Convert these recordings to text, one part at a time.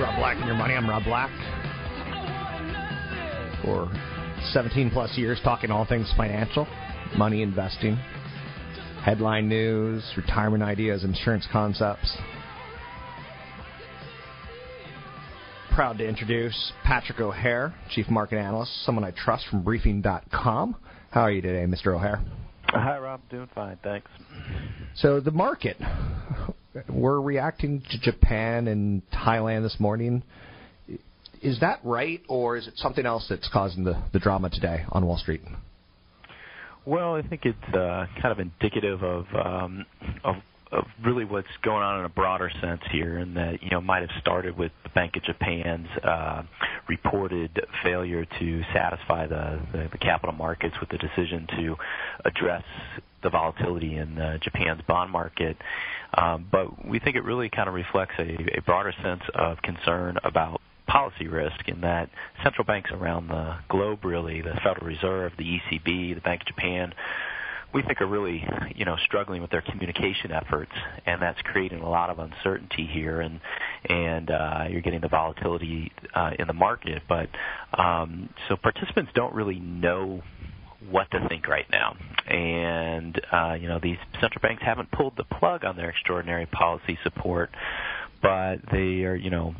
Rob Black and your money. I'm Rob Black. For 17 plus years, talking all things financial, money investing, headline news, retirement ideas, insurance concepts. Proud to introduce Patrick O'Hare, Chief Market Analyst, someone I trust from Briefing.com. How are you today, Mr. O'Hare? Hi, Rob. Doing fine, thanks. So the market, we're reacting to Japan and Thailand this morning. Is that right, or is it something else that's causing the, the drama today on Wall Street? Well, I think it's uh, kind of indicative of, um, of of really what's going on in a broader sense here, and that you know might have started with the Bank of Japan's uh, reported failure to satisfy the, the the capital markets with the decision to address the volatility in uh, Japan's bond market. Um, but we think it really kind of reflects a, a broader sense of concern about policy risk in that central banks around the globe, really, the Federal Reserve, the ECB, the Bank of Japan, we think are really, you know, struggling with their communication efforts, and that's creating a lot of uncertainty here, and and uh, you're getting the volatility uh, in the market. But um, so participants don't really know what to think right now, and uh, you know these central banks haven't pulled the plug on their extraordinary policy support, but they are, you know,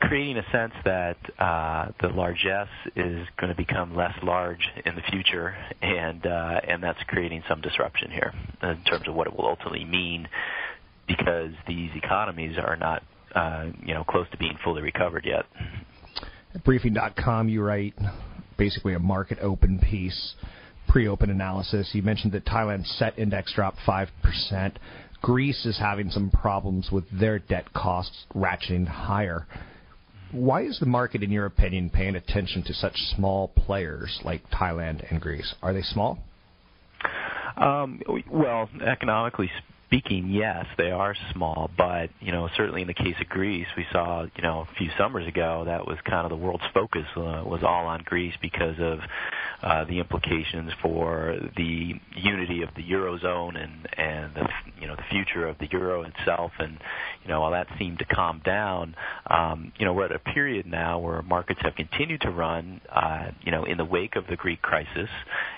creating a sense that uh, the largesse is going to become less large in the future, and uh, and that's creating some disruption here in terms of what it will ultimately mean, because these economies are not uh, you know close to being fully recovered yet. At briefing.com, you write basically a market open piece, pre-open analysis. You mentioned that Thailand's set index dropped five percent. Greece is having some problems with their debt costs ratcheting higher. Why is the market, in your opinion, paying attention to such small players like Thailand and Greece? Are they small? Um, well, economically speaking, yes, they are small, but you know, certainly in the case of Greece, we saw you know a few summers ago that was kind of the world's focus uh, was all on Greece because of uh, the implications for the unity of the eurozone and and the you know the future of the euro itself. And you know while that seemed to calm down um, you know we're at a period now where markets have continued to run uh, you know in the wake of the Greek crisis.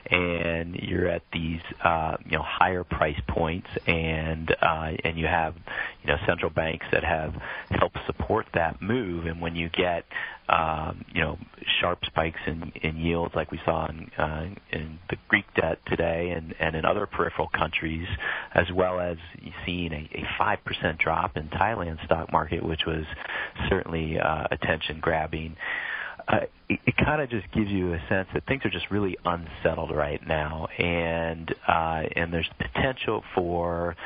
And you're at these uh, you know higher price points and uh, and you have you know central banks that have helped support that move and when you get um, you know, sharp spikes in, in yields like we saw in, uh, in the Greek debt today and, and in other peripheral countries, as well as seeing a, a 5% drop in Thailand's stock market, which was certainly uh, attention grabbing. Uh, it, it kind of just gives you a sense that things are just really unsettled right now, and uh, and there's potential for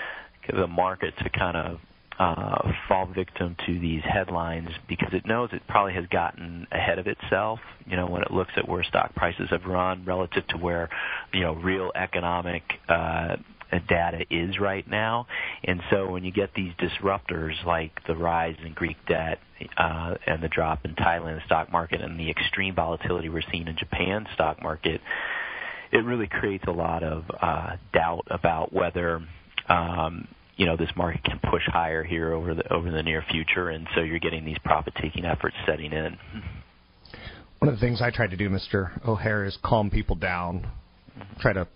the market to kind of uh, fall victim to these headlines because it knows it probably has gotten ahead of itself. You know, when it looks at where stock prices have run relative to where, you know, real economic uh, data is right now. And so when you get these disruptors like the rise in Greek debt uh, and the drop in Thailand stock market and the extreme volatility we're seeing in Japan stock market, it really creates a lot of uh, doubt about whether um, you know this market can push higher here over the over the near future, and so you're getting these profit-taking efforts setting in. One of the things I try to do, Mr. O'Hare, is calm people down, try to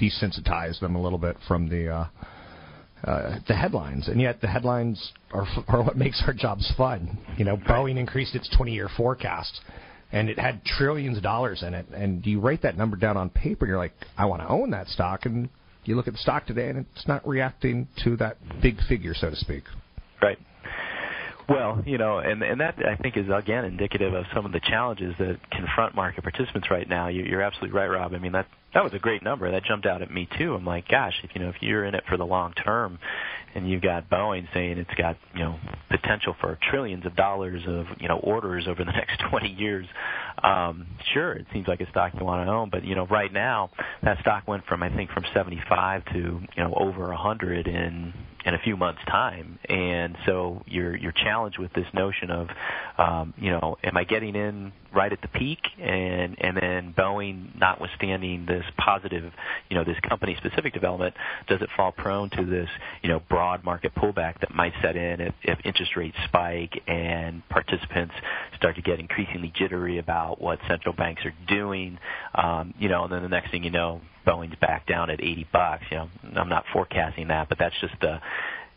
desensitize them a little bit from the uh, uh, the headlines, and yet the headlines are are what makes our jobs fun. You know, Boeing increased its 20-year forecast, and it had trillions of dollars in it. And you write that number down on paper, and you're like, I want to own that stock, and you look at the stock today, and it's not reacting to that big figure, so to speak. Right. Well, you know, and and that I think is again indicative of some of the challenges that confront market participants right now. You, you're absolutely right, Rob. I mean that that was a great number. That jumped out at me too. I'm like, gosh, if you know, if you're in it for the long term, and you've got Boeing saying it's got you know potential for trillions of dollars of you know orders over the next 20 years, um, sure, it seems like a stock you want to own. But you know, right now that stock went from I think from 75 to you know over 100 in in a few months' time, and so you're you're challenged with this notion of, um, you know, am I getting in right at the peak, and and then Boeing, notwithstanding this positive, you know, this company-specific development, does it fall prone to this, you know, broad market pullback that might set in if, if interest rates spike and participants start to get increasingly jittery about what central banks are doing, um, you know, and then the next thing you know, Boeing's back down at 80 bucks. You know, I'm not forecasting that, but that's just the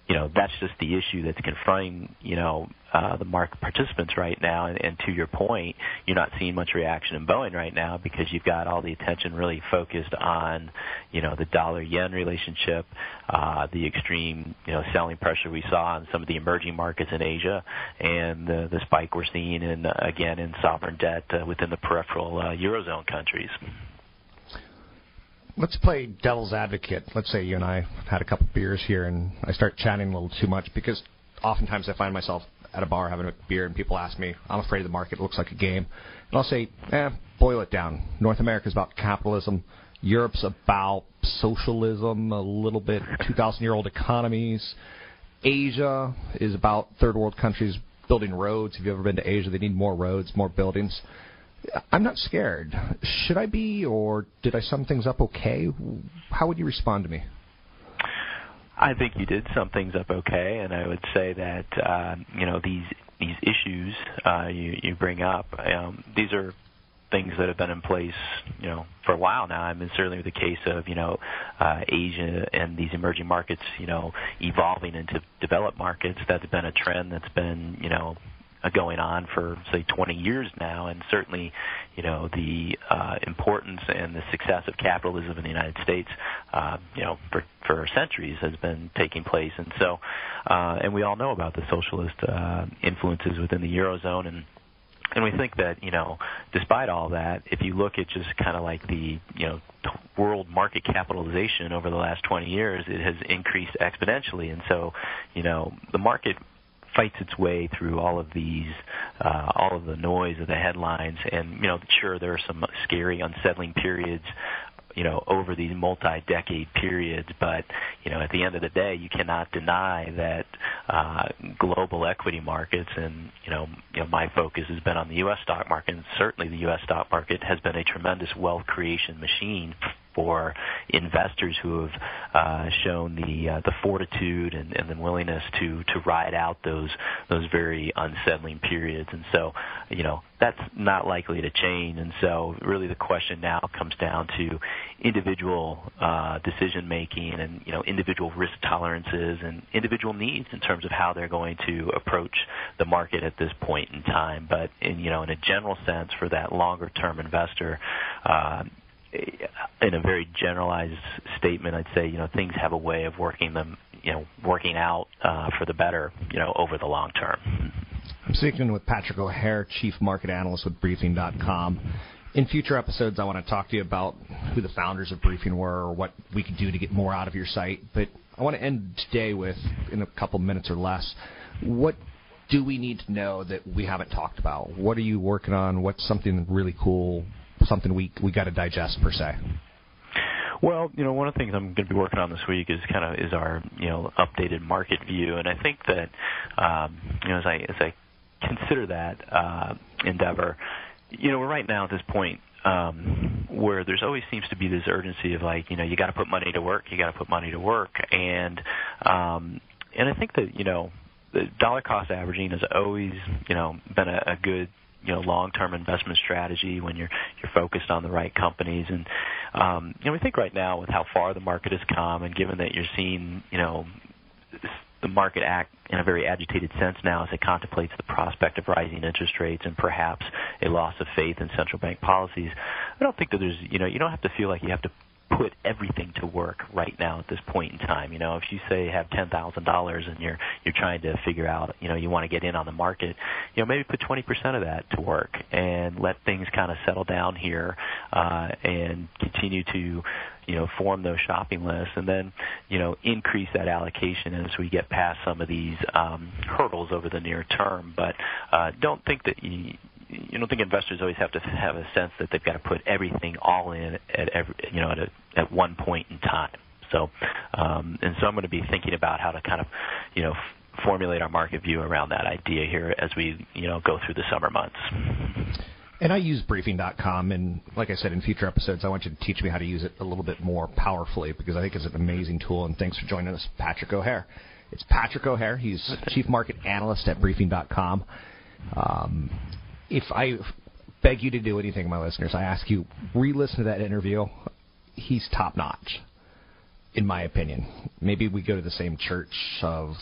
you know that's just the issue that's confronting you know uh, the market participants right now. And, and to your point, you're not seeing much reaction in Boeing right now because you've got all the attention really focused on you know the dollar yen relationship, uh, the extreme you know selling pressure we saw in some of the emerging markets in Asia, and the, the spike we're seeing in uh, again in sovereign debt uh, within the peripheral uh, eurozone countries let's play devil's advocate. Let's say you and I had a couple beers here, and I start chatting a little too much because oftentimes I find myself at a bar having a beer, and people ask me, "I'm afraid of the market. It looks like a game," and I'll say, "Eh, boil it down. North America is about capitalism. Europe's about socialism, a little bit 2,000-year-old economies. Asia is about third world countries building roads. Have you ever been to Asia? They need more roads, more buildings." I'm not scared. Should I be, or did I sum things up okay? How would you respond to me? I think you did sum things up okay, and I would say that uh, you know these these issues uh, you you bring up. Um, these are things that have been in place, you know, for a while now. I mean, certainly the case of, you know, uh, Asia and these emerging markets, you know, evolving into developed markets. That's been a trend that's been, you know, uh, going on for say 20 years now, and certainly, you know, the uh, importance and the success of capitalism in the United States, uh, you know, for for centuries has been taking place, and so, uh, and we all know about the socialist uh, influences within the eurozone and. And we think that, you know, despite all that, if you look at just kind of like the, you know, world market capitalization over the last 20 years, it has increased exponentially. And so, you know, the market fights its way through all of these, uh, all of the noise of the headlines. And you know, sure, there are some scary, unsettling periods you know over these multi-decade periods but you know at the end of the day you cannot deny that uh global equity markets and you know you know my focus has been on the US stock market and certainly the US stock market has been a tremendous wealth creation machine for investors who have uh, shown the uh, the fortitude and, and the willingness to to ride out those those very unsettling periods. And so, you know, that's not likely to change. And so, really, the question now comes down to individual uh, decision making and you know individual risk tolerances and individual needs in terms of how they're going to approach the market at this point in time. But in you know in a general sense, for that longer term investor, uh, in a very generalized statement, I'd say you know things have a way of working them, you know, working out uh, for the better, you know, over the long term. I'm speaking with Patrick O'Hare, Chief Market Analyst with Briefing.com. In future episodes, I want to talk to you about who the founders of Briefing were or what we could do to get more out of your site. But I want to end today with, in a couple minutes or less, what do we need to know that we haven't talked about? What are you working on? What's something really cool something we we got to digest per se? Well, you know, one of the things I'm going to be working on this week is kind of is our you know updated market view, and I think that um, you know as I as I consider that uh, endeavor, you know, we're right now at this point um, where there's always seems to be this urgency of like, you know, you got to put money to work, you got to put money to work, and um, and I think that you know, the dollar cost averaging has always you know been a, a good you know long-term investment strategy when you're you're focused on the right companies and um you know we think right now with how far the market has come and given that you're seeing you know the market act in a very agitated sense now as it contemplates the prospect of rising interest rates and perhaps a loss of faith in central bank policies. I don't think that there's, you know, you don't have to feel like you have to put everything to work right now at this point in time. You know, if you say have ten thousand dollars and you're you're trying to figure out, you know, you want to get in on the market, you know, maybe put twenty percent of that to work and let things kind of settle down here uh, and continue to you know, form those shopping lists and then, you know, increase that allocation as we get past some of these um, hurdles over the near term. But uh, don't think that you, you don't think investors always have to have a sense that they've got to put everything all in at every, you know, at, a, at one point in time. So, um, and so I'm going to be thinking about how to kind of, you know, f- formulate our market view around that idea here as we, you know, go through the summer months. And I use briefing.com, and like I said in future episodes, I want you to teach me how to use it a little bit more powerfully because I think it's an amazing tool. And thanks for joining us, Patrick O'Hare. It's Patrick O'Hare. He's Chief Market Analyst at briefing.com. Um, if I beg you to do anything, my listeners, I ask you re-listen to that interview. He's top notch, in my opinion. Maybe we go to the same church of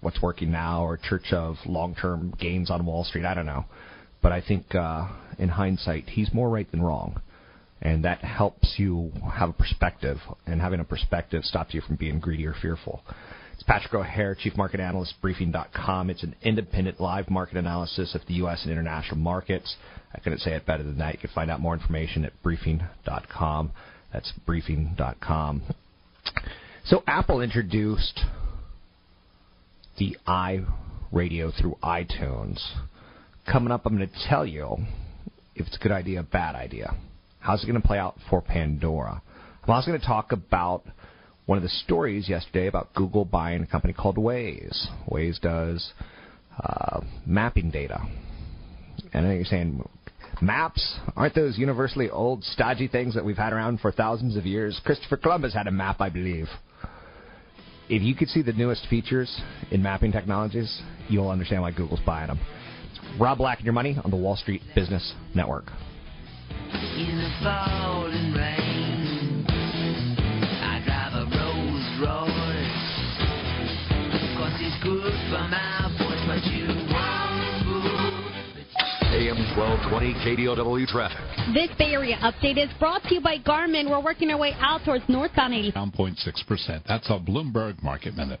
what's working now or church of long-term gains on Wall Street. I don't know but I think uh, in hindsight, he's more right than wrong. And that helps you have a perspective, and having a perspective stops you from being greedy or fearful. It's Patrick O'Hare, Chief Market Analyst, Briefing.com. It's an independent live market analysis of the U.S. and international markets. I couldn't say it better than that. You can find out more information at Briefing.com. That's Briefing.com. So Apple introduced the iRadio through iTunes coming up, I'm going to tell you if it's a good idea, or a bad idea. How's it going to play out for Pandora? I'm also going to talk about one of the stories yesterday about Google buying a company called Waze. Waze does uh, mapping data. And I know you're saying, maps? Aren't those universally old, stodgy things that we've had around for thousands of years? Christopher Columbus had a map, I believe. If you could see the newest features in mapping technologies, you'll understand why Google's buying them. Rob Black and Your Money on the Wall Street Business Network. AM 1220 KDOW traffic. This Bay Area update is brought to you by Garmin. We're working our way out towards northbound 80. Down 0.6%. That's a Bloomberg Market Minute.